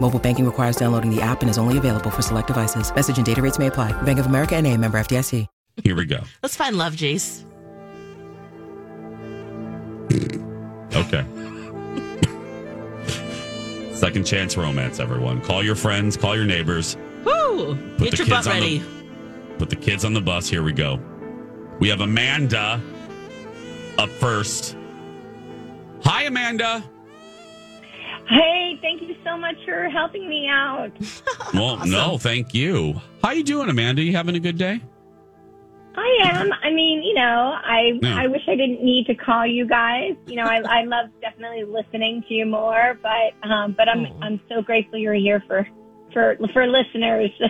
Mobile banking requires downloading the app and is only available for select devices. Message and data rates may apply. Bank of America and a member FDIC. Here we go. Let's find love, Jace. Okay. Second chance romance, everyone. Call your friends, call your neighbors. Woo! Put Get your butt ready. the put the kids on the bus. Here we go. We have Amanda up first. Hi, Amanda. Hey, thank you so much for helping me out. Well, no, thank you. How you doing, Amanda? You having a good day? I am. I mean, you know, I Yeah. I wish I didn't need to call you guys. You know, I I love definitely listening to you more, but um, but I'm I'm so grateful you're here for for for listeners to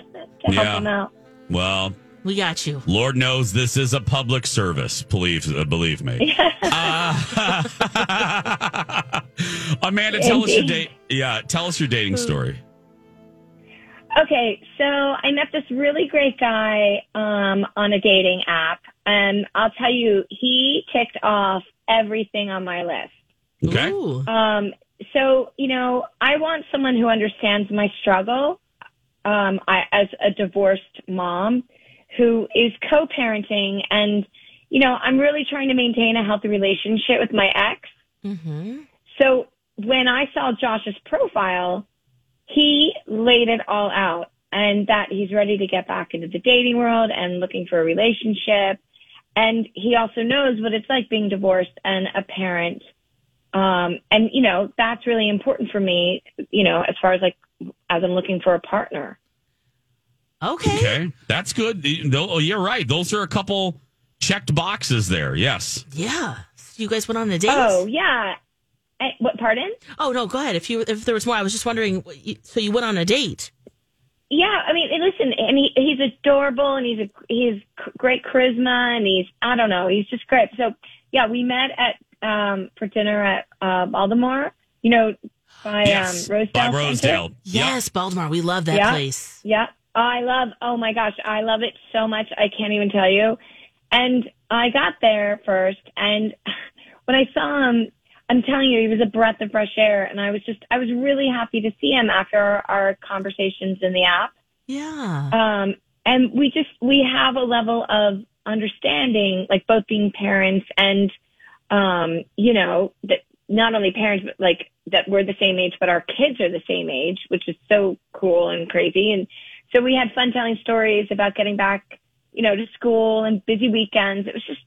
Yeah. help them out. Well, We got you. Lord knows this is a public service. Believe uh, believe me. Uh, Amanda, tell us your date. Yeah, tell us your dating story. Okay, so I met this really great guy um, on a dating app, and I'll tell you, he ticked off everything on my list. Okay. Um, so, you know, I want someone who understands my struggle um, I, as a divorced mom who is co-parenting and, you know, I'm really trying to maintain a healthy relationship with my ex. Mm-hmm. So when I saw Josh's profile, he laid it all out and that he's ready to get back into the dating world and looking for a relationship. And he also knows what it's like being divorced and a parent. Um, and you know, that's really important for me, you know, as far as like, as I'm looking for a partner. Okay. Okay, that's good. Oh, you're right. Those are a couple checked boxes there. Yes. Yeah. So you guys went on a date? Oh yeah. Eh, what, pardon? Oh, no, go ahead. If you if there was more, I was just wondering. So you went on a date? Yeah, I mean, listen, and he he's adorable, and he's a he's great charisma, and he's I don't know, he's just great. So yeah, we met at um for dinner at uh, Baltimore, you know, by yes. um Rosedale. By Center. Rosedale. Yes, Baltimore. We love that Yeah. place. Yeah, I love. Oh my gosh, I love it so much. I can't even tell you. And I got there first, and when I saw him, I'm telling you, he was a breath of fresh air, and I was just, I was really happy to see him after our, our conversations in the app. Yeah. Um, and we just, we have a level of understanding, like both being parents and, um, you know, that not only parents, but like that we're the same age, but our kids are the same age, which is so cool and crazy. And so we had fun telling stories about getting back, you know, to school and busy weekends. It was just,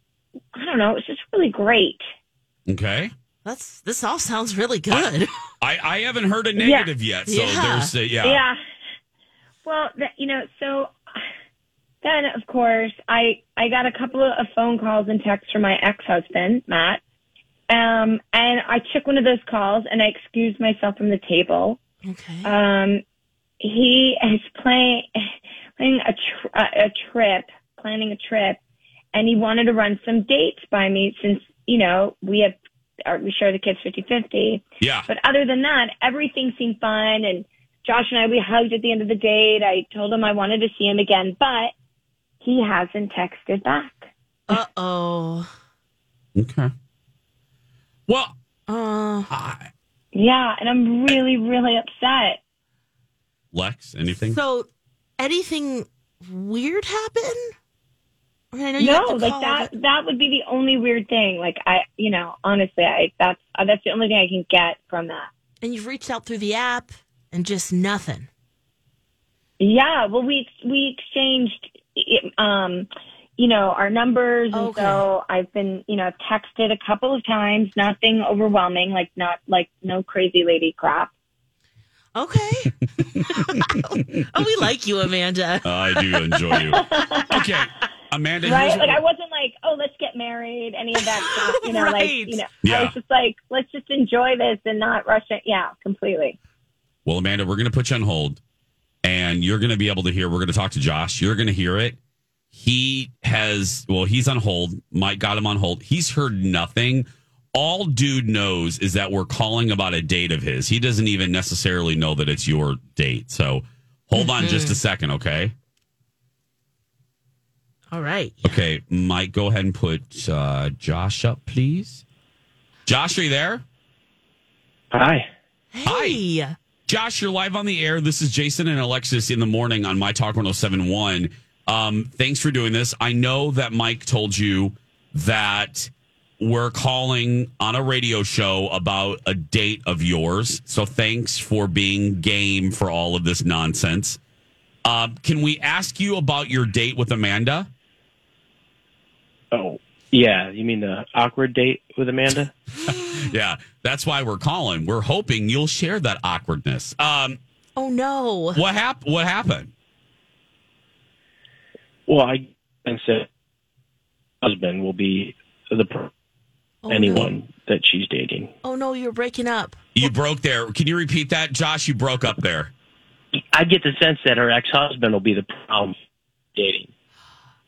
I don't know, it was just really great. Okay. That's this all sounds really good. I, I haven't heard a negative yet. So Yeah. there's, uh, yeah. Yeah. Well, that, you know, so then of course I I got a couple of phone calls and texts from my ex-husband, Matt. Um and I took one of those calls and I excused myself from the table. okay. Um he is playing planning a tr- a a trip, planning a trip and he wanted to run some dates by me since, you know, we have or we share the kids 50-50. Yeah. But other than that, everything seemed fun. And Josh and I, we hugged at the end of the date. I told him I wanted to see him again, but he hasn't texted back. Uh oh. Okay. Well, Uh, I, Yeah. And I'm really, really upset. Lex, anything? so anything weird happen? I, know you No, like call, that, but- that would be the only weird thing. Like I, you know, honestly, I, that's, uh, that's the only thing I can get from that. and you've reached out through the app and just nothing. Yeah. Well, we, we exchanged, um, you know, our numbers. And so I've been, you know, I've texted a couple of times, nothing overwhelming, like not like no crazy lady crap. Okay. oh, we like you, Amanda. I do enjoy you. Okay, Amanda. Right? what Like I wasn't like, oh, let's get married, any of that stuff. You know, like, you know, Yeah. I was just like, let's just enjoy this and not rush it. Yeah, completely. Well, Amanda, we're going to put you on hold and you're going to be able to hear. We're going to talk to Josh. You're going to hear it. He has, well, he's on hold. Mike got him on hold. He's heard nothing. All dude knows is that we're calling about a date of his. He doesn't even necessarily know that it's your date. So hold on just mm-hmm. a second, okay? All right. Okay, Mike, go ahead and put uh, Josh up, please. Josh, are you there? Hi. Hey. Josh, you're live on the air. This is Jason and Alexis in the morning on My Talk 1071. Um, thanks for doing this. I know that Mike told you that we're calling on a radio show about a date of yours. So thanks for being game for all of this nonsense. Uh, can we ask you about your date with Amanda? Oh, yeah. You mean the awkward date with Amanda? Yeah, that's why we're calling. We're hoping you'll share that awkwardness. Um, Oh no. what hap- What happened? Well, I and said husband will be the per- Oh, anyone that she's dating. Oh no, you're breaking up. You broke there. Can you repeat that, Josh? You broke up there. I get the sense that her ex husband will be the problem dating.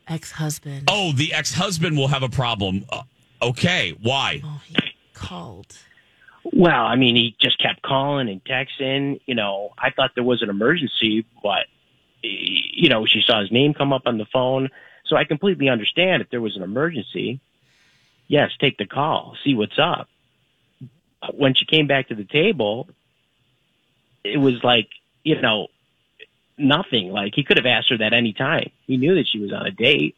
Ex-husband. Oh, the ex-husband will have a problem. Uh, okay, why? Oh, he called. Well, I mean, he just kept calling and texting. You know, I thought there was an emergency, but you know, she saw his name come up on the phone. So I completely understand if there was an emergency. Yes, take the call, see what's up. When she came back to the table, it was like, you know, nothing. Like he could have asked her that any time. He knew that she was on a date.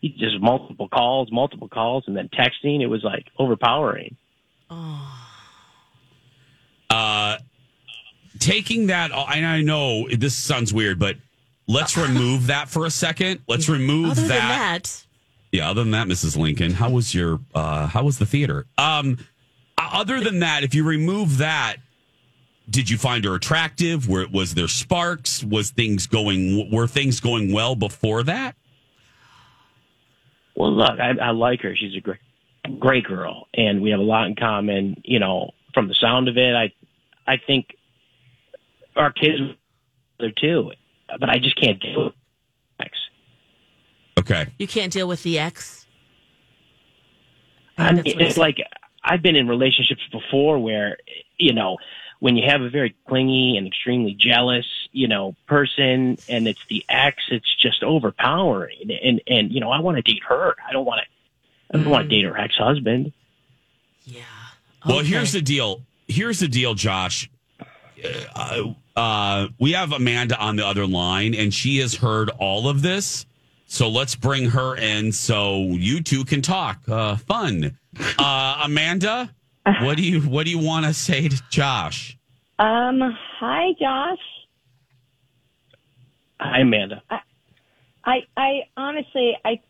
He just multiple calls, multiple calls, and then texting. It was like overpowering. Uh, taking that, and I know this sounds weird, but let's remove that for a second. Let's remove Other that. than that, Yeah. Other than that, Mrs. Lincoln, how was your? Uh, how was the theater? Um, other than that, if you remove that, did you find her attractive? Were was there sparks? Was things going? Were things going well before that? Well, look, I, I like her. She's a great, great girl, and we have a lot in common. You know, from the sound of it, I, I think our kids are too, but I just can't deal with sex. Okay. you can't deal with the ex. I mean, That's what he it's like I've been in relationships before where, you know, when you have a very clingy and extremely jealous, you know, person, and it's the ex, it's just overpowering. And and you know, I want to date her. I don't want to. I don't want to date her ex husband. Yeah. Well, here's the deal. Here's the deal, Josh. Uh, uh, we have Amanda on the other line, and she has heard all of this. So let's bring her in so you two can talk. Uh, fun. Uh, Amanda, what do you what do you want to say to Josh? Um, hi, Josh. Hi, Amanda. I, I I honestly, I,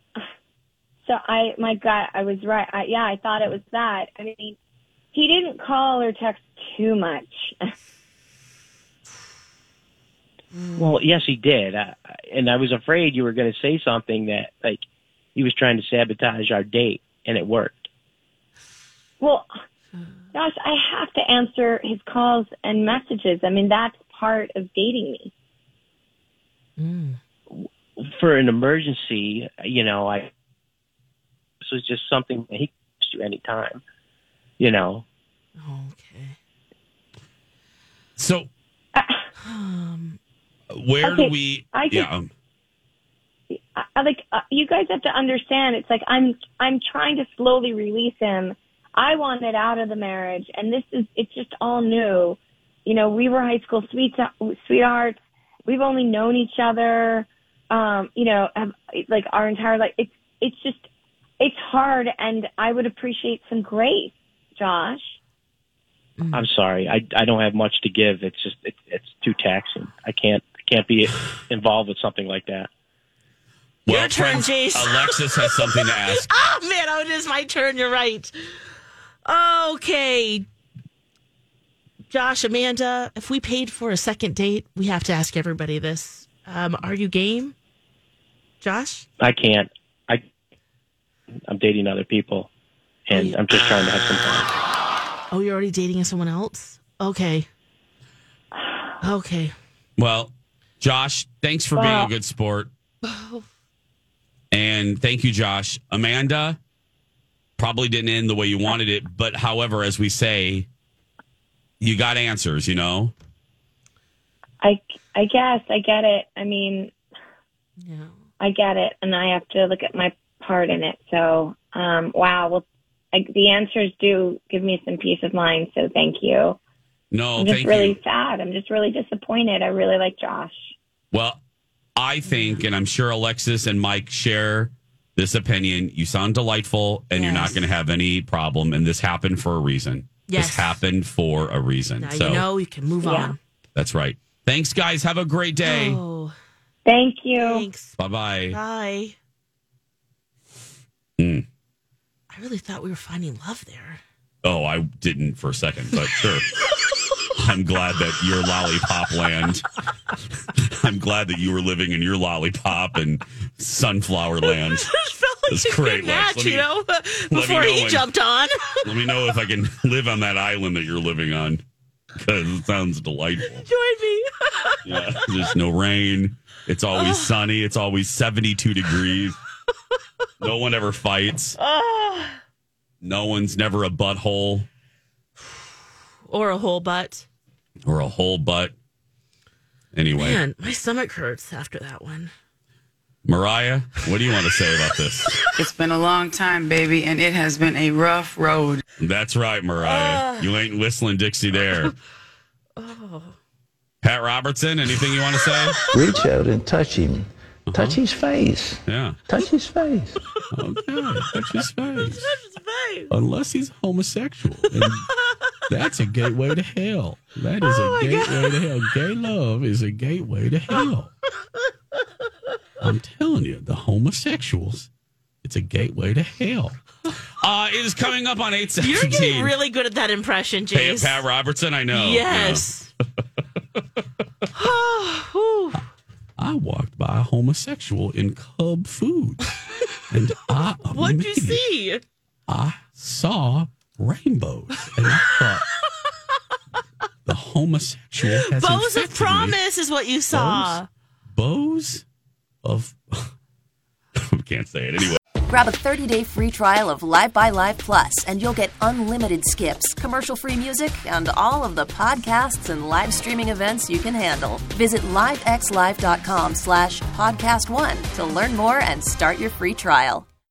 so I, my God, I was right. I, yeah, I thought it was that. I mean, he didn't call or text too much. Well, yes, he did, uh, and I was afraid you were going to say something that like he was trying to sabotage our date, and it worked. well, Josh, I have to answer his calls and messages. I mean, that's part of dating me. For an emergency, you know, I this was just something that he could do anytime. You know, Okay. So, Um, where do we? I can- yeah, um, I, I like uh, you guys have to understand. It's like I'm I'm trying to slowly release him. I wanted out of the marriage, and this is it's just all new. You know, we were high school sweet sweethearts. We've only known each other, um, you know, have, like our entire life. It's it's just it's hard, and I would appreciate some grace, Josh. I'm sorry, I I don't have much to give. It's just it, it's too taxing. I can't I can't be involved with something like that. Your turn, Jace. Alexis has something to ask. Oh man, oh, it is my turn. You're right. Okay. Josh, Amanda, if we paid for a second date, we have to ask everybody this. Um, are you game? Josh? I can't. I I'm dating other people, and I'm just trying to have some fun. Oh, you're already dating someone else? Okay. Okay. Well, Josh, thanks for being a good sport. And thank you, Josh. Amanda probably didn't end the way you wanted it, but however, as we say, you got answers, you know? I, I guess I get it. I mean, Yeah. I get it, and I have to look at my part in it. So, um, wow. Well, I, the answers do give me some peace of mind. So, thank you. No, I'm just thank really you. sad. I'm just really disappointed. I really like Josh. Well, I think, and I'm sure Alexis and Mike share this opinion. You sound delightful, and you're not going to have any problem. And this happened for a reason. Yes. This happened for a reason. Now so you know you can move Yeah. on. that's right. Thanks, guys. Have a great day. Oh, Thank you. thanks. Bye bye. Bye. Hmm. I really thought we were finding love there. Oh, I didn't for a second, but sure. I'm glad that your lollipop land. I'm glad that you were living in your lollipop and sunflower land. It felt like a great, Lex. Let me- you know, before know he when- jumped on. Let me know if I can live on that island that you're living on because it sounds delightful. Join me. Yeah, there's no rain. It's always oh. sunny. It's always 72 degrees. No one ever fights. oh. No one's never a butthole Or a whole butt. Or a whole butt. Anyway, Man, my stomach hurts after that one. Mariah, what do you want to say about this? It's been a long time, baby, and it has been a rough road. That's right, Mariah. You ain't whistling Dixie there. Oh. Pat Robertson, anything you want to say? reach out and touch him. Uh-huh. Touch his face. Yeah. Touch his face. Okay. Touch his face. Unless he's homosexual. And that's a gateway to hell. That is a gateway to hell. Gay love is a gateway to hell. I'm telling you, the homosexuals, it's a gateway to hell. Uh, it is coming up on You're getting really good at that impression, Pat, Jace. Pat Robertson, I know. Yes. Whew. Yeah. I walked by a homosexual in Cub Food. And I What'd you immediately- see? I saw rainbows. And I thought, the homosexual has Bows of infected me. promise is what you saw. Bows of. Can't say it anyway. Grab a 30-day free trial of Live by Live Plus, and you'll get unlimited skips, commercial-free music, and all of the podcasts and live streaming events you can handle. Visit livexlive.com slash podcast one to learn more and start your free trial.